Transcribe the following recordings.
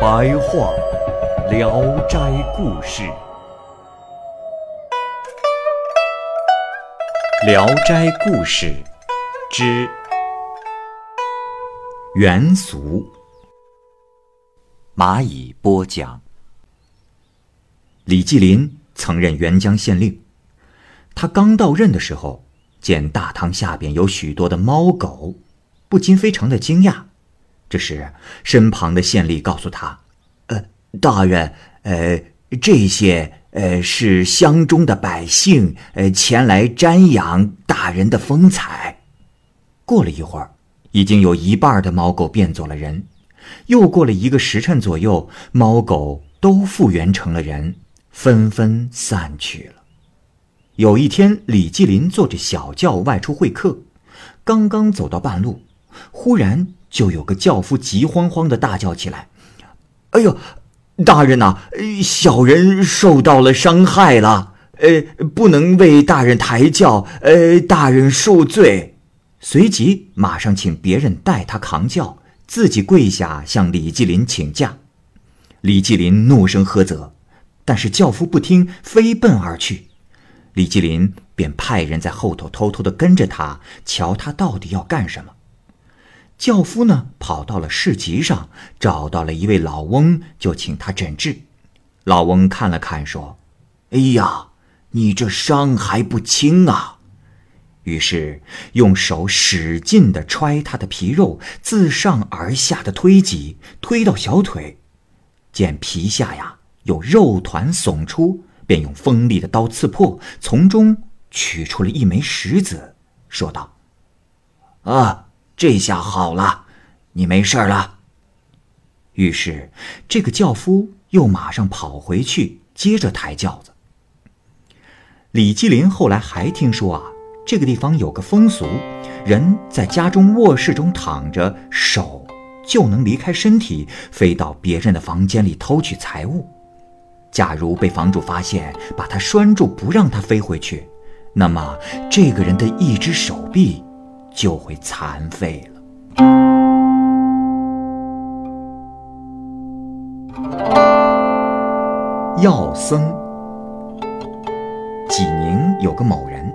白话《聊斋故事》。《聊斋故事》之元俗，蚂蚁播讲。李继林曾任沅江县令，他刚到任的时候，见大堂下边有许多的猫狗，不禁非常的惊讶。这时，身旁的县吏告诉他：“呃，大人，呃，这些。”呃，是乡中的百姓，呃，前来瞻仰大人的风采。过了一会儿，已经有一半的猫狗变作了人。又过了一个时辰左右，猫狗都复原成了人，纷纷散去了。有一天，李继林坐着小轿外出会客，刚刚走到半路，忽然就有个轿夫急慌慌的大叫起来：“哎呦！”大人呐，小人受到了伤害了，呃，不能为大人抬轿，呃，大人恕罪。随即马上请别人代他扛轿，自己跪下向李继林请假。李继林怒声呵责，但是轿夫不听，飞奔而去。李继林便派人在后头偷偷的跟着他，瞧他到底要干什么。轿夫呢，跑到了市集上，找到了一位老翁，就请他诊治。老翁看了看，说：“哎呀，你这伤还不轻啊！”于是用手使劲的揣他的皮肉，自上而下的推挤，推到小腿，见皮下呀有肉团耸出，便用锋利的刀刺破，从中取出了一枚石子，说道：“啊。”这下好了，你没事了。于是，这个轿夫又马上跑回去，接着抬轿子。李继林后来还听说啊，这个地方有个风俗，人在家中卧室中躺着，手就能离开身体，飞到别人的房间里偷取财物。假如被房主发现，把他拴住，不让他飞回去，那么这个人的一只手臂。就会残废了。药僧，济宁有个某人，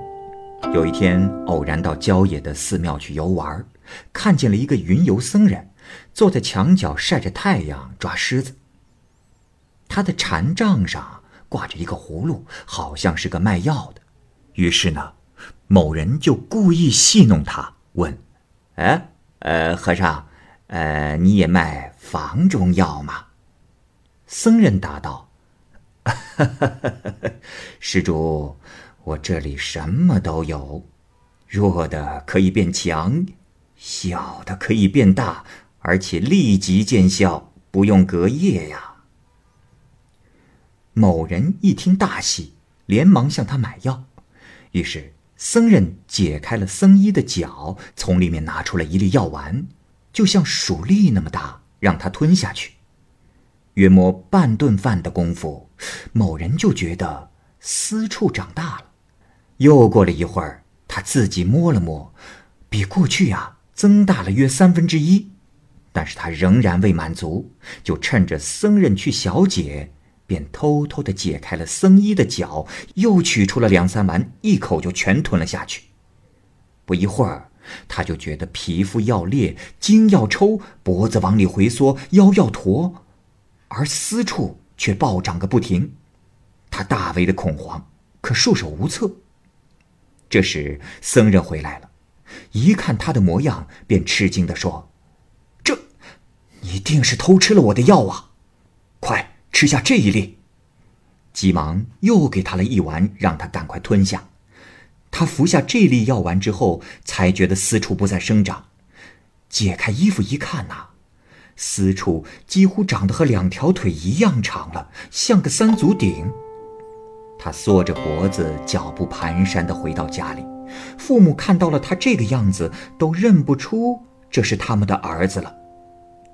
有一天偶然到郊野的寺庙去游玩，看见了一个云游僧人，坐在墙角晒着太阳抓狮子。他的禅杖上挂着一个葫芦，好像是个卖药的。于是呢。某人就故意戏弄他，问：“哎，呃，和尚，呃，你也卖房中药吗？”僧人答道：“施主，我这里什么都有，弱的可以变强，小的可以变大，而且立即见效，不用隔夜呀。”某人一听大喜，连忙向他买药，于是。僧人解开了僧衣的脚，从里面拿出了一粒药丸，就像鼠粒那么大，让他吞下去。约摸半顿饭的功夫，某人就觉得私处长大了。又过了一会儿，他自己摸了摸，比过去呀增大了约三分之一。但是他仍然未满足，就趁着僧人去小解。便偷偷的解开了僧衣的脚，又取出了两三丸，一口就全吞了下去。不一会儿，他就觉得皮肤要裂，筋要抽，脖子往里回缩，腰要驼，而私处却暴涨个不停。他大为的恐慌，可束手无策。这时，僧人回来了，一看他的模样，便吃惊的说：“这，你定是偷吃了我的药啊！快！”吃下这一粒，急忙又给他了一丸，让他赶快吞下。他服下这粒药丸之后，才觉得私处不再生长，解开衣服一看呐，私处几乎长得和两条腿一样长了，像个三足鼎。他缩着脖子，脚步蹒跚地回到家里，父母看到了他这个样子，都认不出这是他们的儿子了。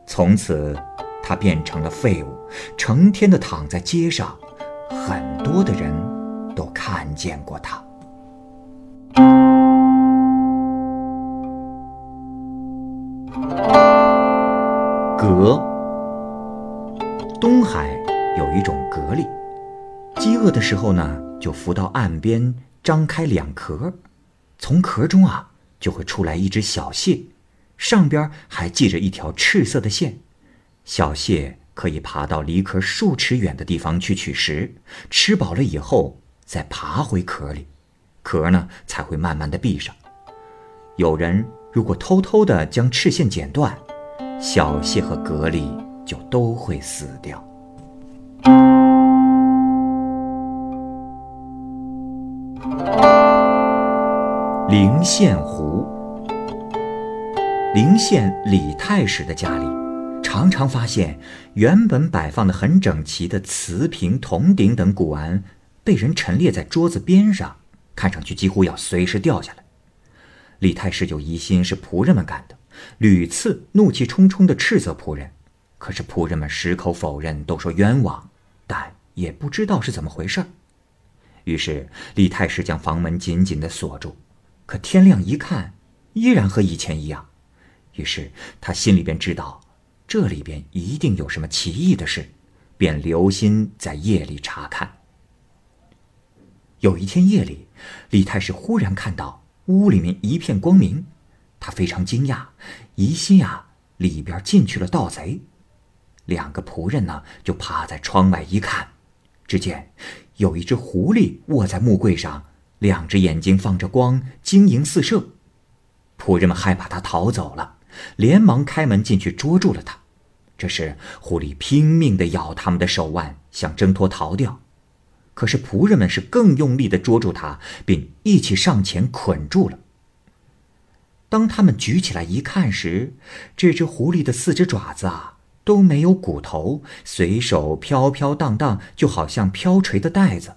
从此，他变成了废物，成天的躺在街上，很多的人都看见过他。蛤，东海有一种蛤蜊，饥饿的时候呢，就浮到岸边，张开两壳，从壳中啊就会出来一只小蟹，上边还系着一条赤色的线。小蟹可以爬到离壳数尺远的地方去取食，吃饱了以后再爬回壳里，壳呢才会慢慢的闭上。有人如果偷偷的将赤线剪断。小蟹和蛤蜊就都会死掉。灵县湖，灵县李太史的家里，常常发现原本摆放的很整齐的瓷瓶、铜鼎等古玩，被人陈列在桌子边上，看上去几乎要随时掉下来。李太师就疑心是仆人们干的。屡次怒气冲冲地斥责仆人，可是仆人们矢口否认，都说冤枉，但也不知道是怎么回事。于是李太师将房门紧紧地锁住，可天亮一看，依然和以前一样。于是他心里便知道，这里边一定有什么奇异的事，便留心在夜里查看。有一天夜里，李太师忽然看到屋里面一片光明。他非常惊讶，疑心呀里边进去了盗贼。两个仆人呢就趴在窗外一看，只见有一只狐狸卧在木柜上，两只眼睛放着光，晶莹四射。仆人们害怕他逃走了，连忙开门进去捉住了他。这时狐狸拼命地咬他们的手腕，想挣脱逃掉。可是仆人们是更用力地捉住他，并一起上前捆住了。当他们举起来一看时，这只狐狸的四只爪子啊都没有骨头，随手飘飘荡荡，就好像飘垂的带子。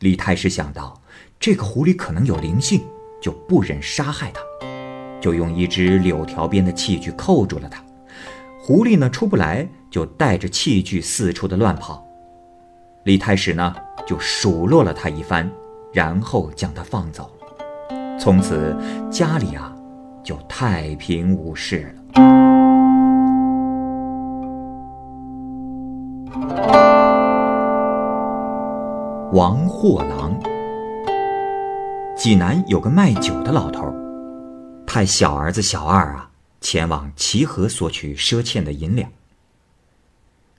李太师想到这个狐狸可能有灵性，就不忍杀害它，就用一只柳条编的器具扣住了他。狐狸呢出不来，就带着器具四处的乱跑。李太史呢就数落了他一番，然后将他放走。从此家里啊，就太平无事了。王货郎，济南有个卖酒的老头，派小儿子小二啊前往齐河索取赊欠的银两。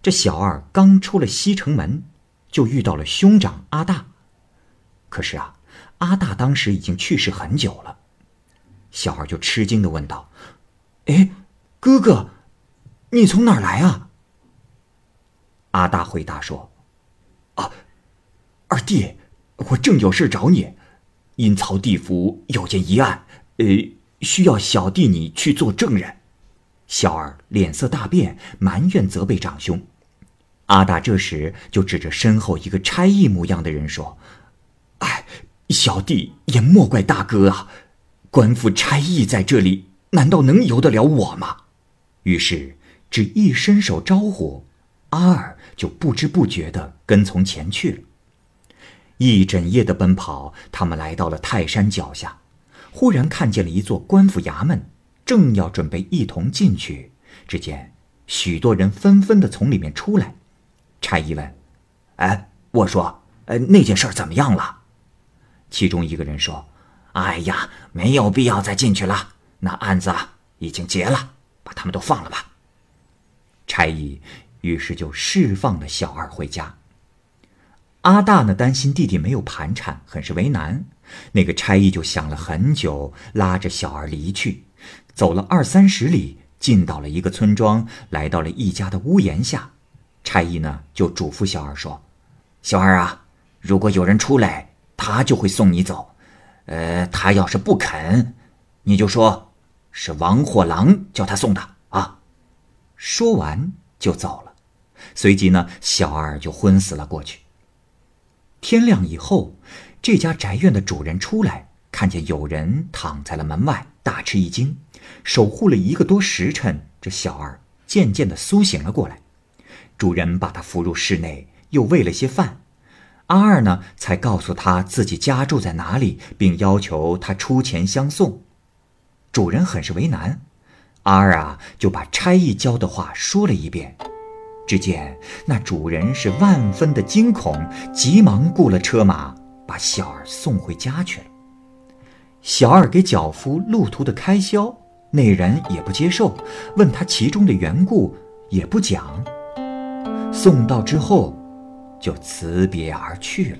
这小二刚出了西城门，就遇到了兄长阿大，可是啊。阿大当时已经去世很久了，小二就吃惊的问道：“哎，哥哥，你从哪儿来啊？”阿大回答说：“啊，二弟，我正有事找你，阴曹地府有件疑案，呃，需要小弟你去做证人。”小二脸色大变，埋怨责备长兄。阿大这时就指着身后一个差役模样的人说：“哎。”小弟也莫怪大哥啊，官府差役在这里，难道能由得了我吗？于是只一伸手招呼，阿二就不知不觉的跟从前去了。一整夜的奔跑，他们来到了泰山脚下，忽然看见了一座官府衙门，正要准备一同进去，只见许多人纷纷的从里面出来。差役问：“哎，我说，呃，那件事怎么样了？”其中一个人说：“哎呀，没有必要再进去了，那案子已经结了，把他们都放了吧。”差役于是就释放了小二回家。阿大呢担心弟弟没有盘缠，很是为难。那个差役就想了很久，拉着小二离去，走了二三十里，进到了一个村庄，来到了一家的屋檐下。差役呢就嘱咐小二说：“小二啊，如果有人出来。”他就会送你走，呃，他要是不肯，你就说，是王货郎叫他送的啊。”说完就走了。随即呢，小二就昏死了过去。天亮以后，这家宅院的主人出来，看见有人躺在了门外，大吃一惊。守护了一个多时辰，这小二渐渐的苏醒了过来。主人把他扶入室内，又喂了些饭。阿二呢，才告诉他自己家住在哪里，并要求他出钱相送。主人很是为难，阿二啊，就把差役教的话说了一遍。只见那主人是万分的惊恐，急忙雇了车马，把小二送回家去了。小二给脚夫路途的开销，那人也不接受，问他其中的缘故，也不讲。送到之后，就辞别而去了。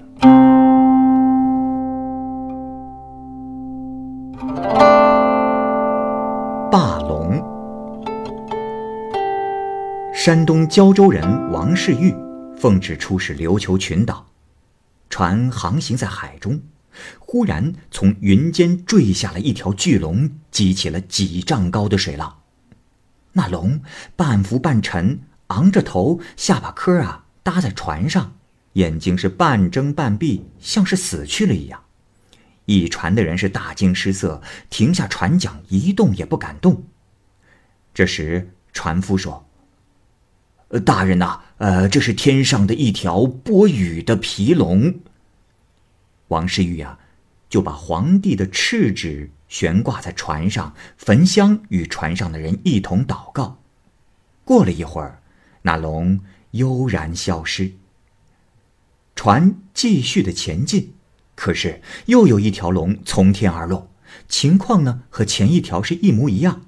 霸龙。山东胶州人王世玉奉旨出使琉球群岛，船航行在海中，忽然从云间坠下了一条巨龙，激起了几丈高的水浪。那龙半浮半沉，昂着头，下巴颏啊搭在船上，眼睛是半睁半闭，像是死去了一样。一船的人是大惊失色，停下船桨，一动也不敢动。这时船夫说。大人呐，呃，这是天上的一条播雨的皮龙。王世玉啊，就把皇帝的敕旨悬挂在船上，焚香与船上的人一同祷告。过了一会儿，那龙悠然消失。船继续的前进，可是又有一条龙从天而落，情况呢和前一条是一模一样。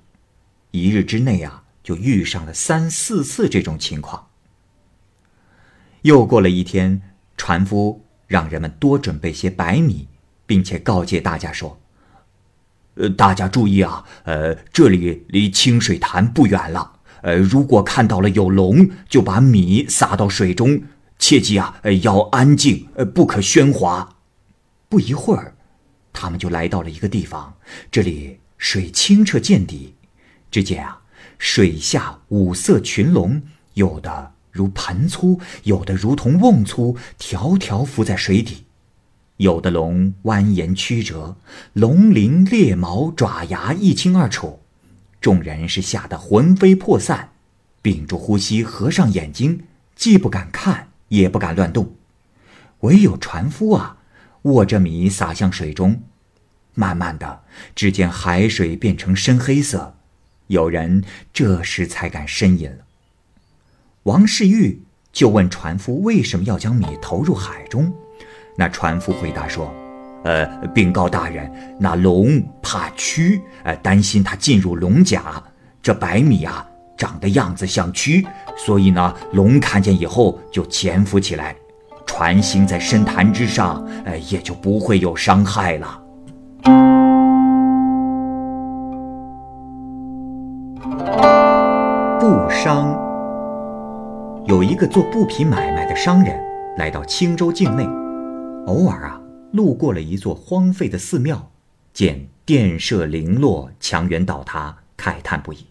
一日之内啊。就遇上了三四次这种情况。又过了一天，船夫让人们多准备些白米，并且告诫大家说：“呃，大家注意啊，呃，这里离清水潭不远了。呃，如果看到了有龙，就把米撒到水中，切记啊，要安静，呃，不可喧哗。”不一会儿，他们就来到了一个地方，这里水清澈见底，只见啊。水下五色群龙，有的如盘粗，有的如同瓮粗，条条浮在水底；有的龙蜿蜒曲折，龙鳞裂毛，爪牙一清二楚。众人是吓得魂飞魄散，屏住呼吸，合上眼睛，既不敢看，也不敢乱动。唯有船夫啊，握着米撒向水中，慢慢的，只见海水变成深黑色。有人这时才敢呻吟了。王世玉就问船夫为什么要将米投入海中，那船夫回答说：“呃，禀告大人，那龙怕蛆，呃，担心它进入龙甲。这白米啊，长的样子像蛆，所以呢，龙看见以后就潜伏起来。船行在深潭之上，呃，也就不会有伤害了。”不伤有一个做布匹买卖的商人，来到青州境内，偶尔啊路过了一座荒废的寺庙，见殿舍零落，墙垣倒塌，慨叹不已。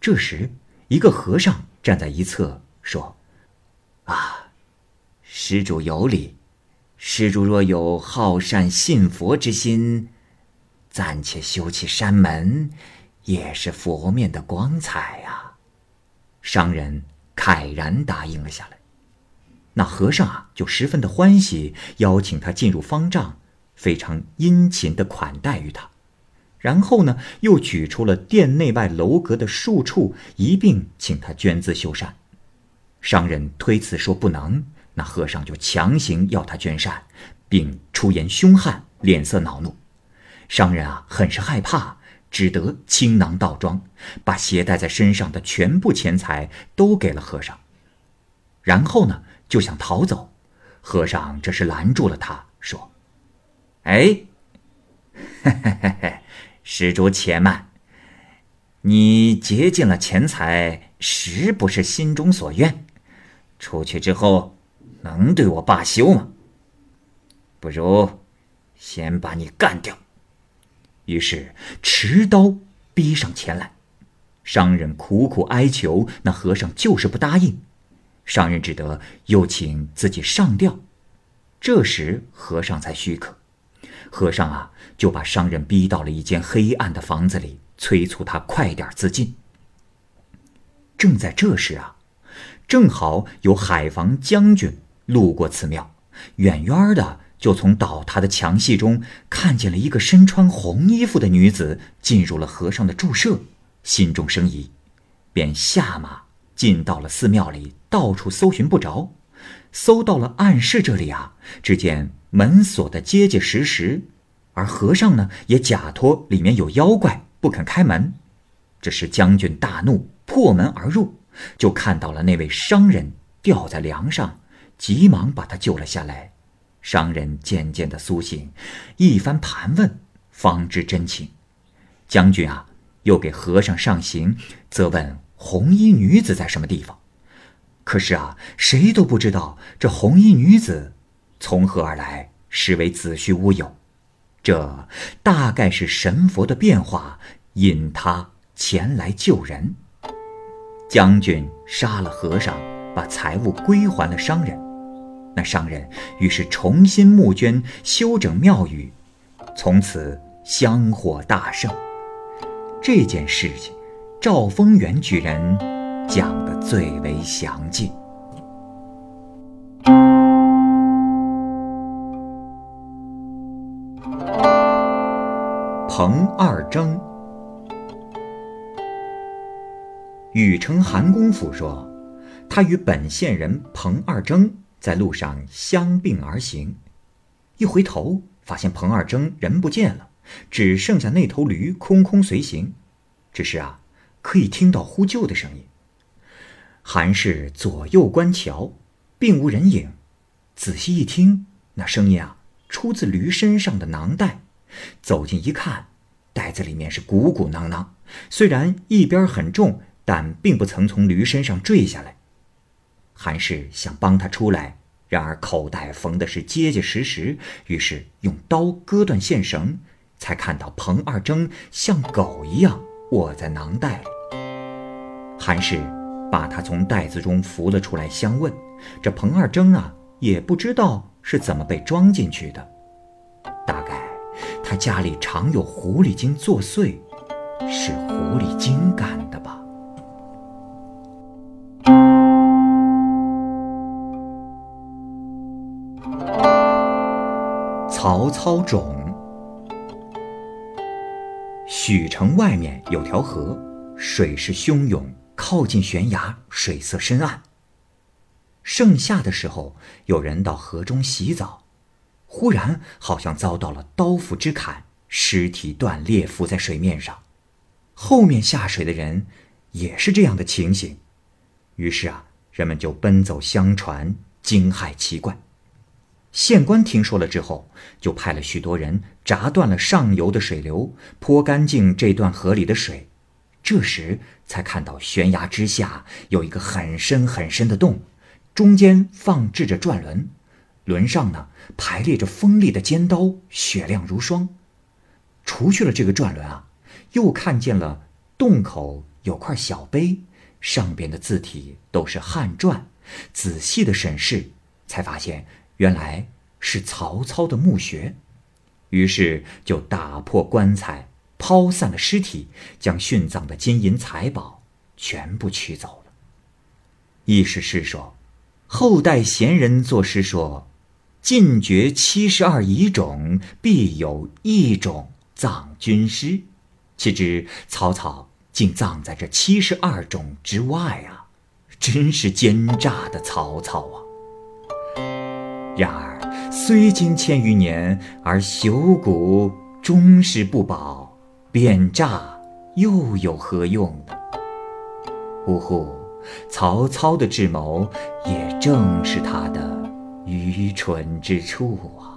这时，一个和尚站在一侧说：“啊，施主有礼，施主若有好善信佛之心，暂且修起山门。”也是佛面的光彩呀！商人慨然答应了下来。那和尚啊，就十分的欢喜，邀请他进入方丈，非常殷勤的款待于他。然后呢，又举出了殿内外楼阁的数处，一并请他捐资修缮。商人推辞说不能，那和尚就强行要他捐善，并出言凶悍，脸色恼怒。商人啊，很是害怕。只得倾囊倒装，把携带在身上的全部钱财都给了和尚。然后呢，就想逃走。和尚这时拦住了他，说：“哎，施主且慢。你竭尽了钱财，实不是心中所愿。出去之后，能对我罢休吗？不如先把你干掉。”于是持刀逼上前来。商人苦苦哀求，那和尚就是不答应。商人只得又请自己上吊。这时和尚才许可。和尚啊，就把商人逼到了一间黑暗的房子里，催促他快点自尽。正在这时啊，正好有海防将军路过此庙，远远的就从倒塌的墙隙中看见了一个身穿红衣服的女子进入了和尚的住舍。心中生疑，便下马进到了寺庙里，到处搜寻不着，搜到了暗室这里啊，只见门锁得结结实实，而和尚呢也假托里面有妖怪，不肯开门。这时将军大怒，破门而入，就看到了那位商人吊在梁上，急忙把他救了下来。商人渐渐的苏醒，一番盘问，方知真情。将军啊！又给和尚上刑，责问红衣女子在什么地方。可是啊，谁都不知道这红衣女子从何而来，实为子虚乌有。这大概是神佛的变化，引他前来救人。将军杀了和尚，把财物归还了商人。那商人于是重新募捐，修整庙宇，从此香火大盛。这件事情，赵丰元举人讲得最为详尽。彭二征，禹城韩公府说，他与本县人彭二征在路上相并而行，一回头发现彭二征人不见了。只剩下那头驴空空随行，只是啊，可以听到呼救的声音。韩氏左右观瞧，并无人影。仔细一听，那声音啊，出自驴身上的囊袋。走近一看，袋子里面是鼓鼓囊囊，虽然一边很重，但并不曾从驴身上坠下来。韩氏想帮他出来，然而口袋缝的是结结实实，于是用刀割断线绳。才看到彭二征像狗一样卧在囊袋里。韩氏把他从袋子中扶了出来，相问：“这彭二征啊，也不知道是怎么被装进去的。大概他家里常有狐狸精作祟，是狐狸精干的曹操种。许城外面有条河，水势汹涌，靠近悬崖，水色深暗。盛夏的时候，有人到河中洗澡，忽然好像遭到了刀斧之砍，尸体断裂浮在水面上。后面下水的人也是这样的情形，于是啊，人们就奔走相传，惊骇奇怪。县官听说了之后，就派了许多人砸断了上游的水流，泼干净这段河里的水。这时才看到悬崖之下有一个很深很深的洞，中间放置着转轮，轮上呢排列着锋利的尖刀，雪亮如霜。除去了这个转轮啊，又看见了洞口有块小碑，上边的字体都是汉篆。仔细的审视，才发现。原来是曹操的墓穴，于是就打破棺材，抛散了尸体，将殉葬的金银财宝全部取走了。意思是说，后代贤人作诗说：“尽绝七十二遗种，必有一种葬军师。”岂知曹操竟葬在这七十二种之外啊！真是奸诈的曹操啊！然而，虽经千余年，而朽骨终是不保，贬诈又有何用呢？呜呼！曹操的智谋，也正是他的愚蠢之处啊！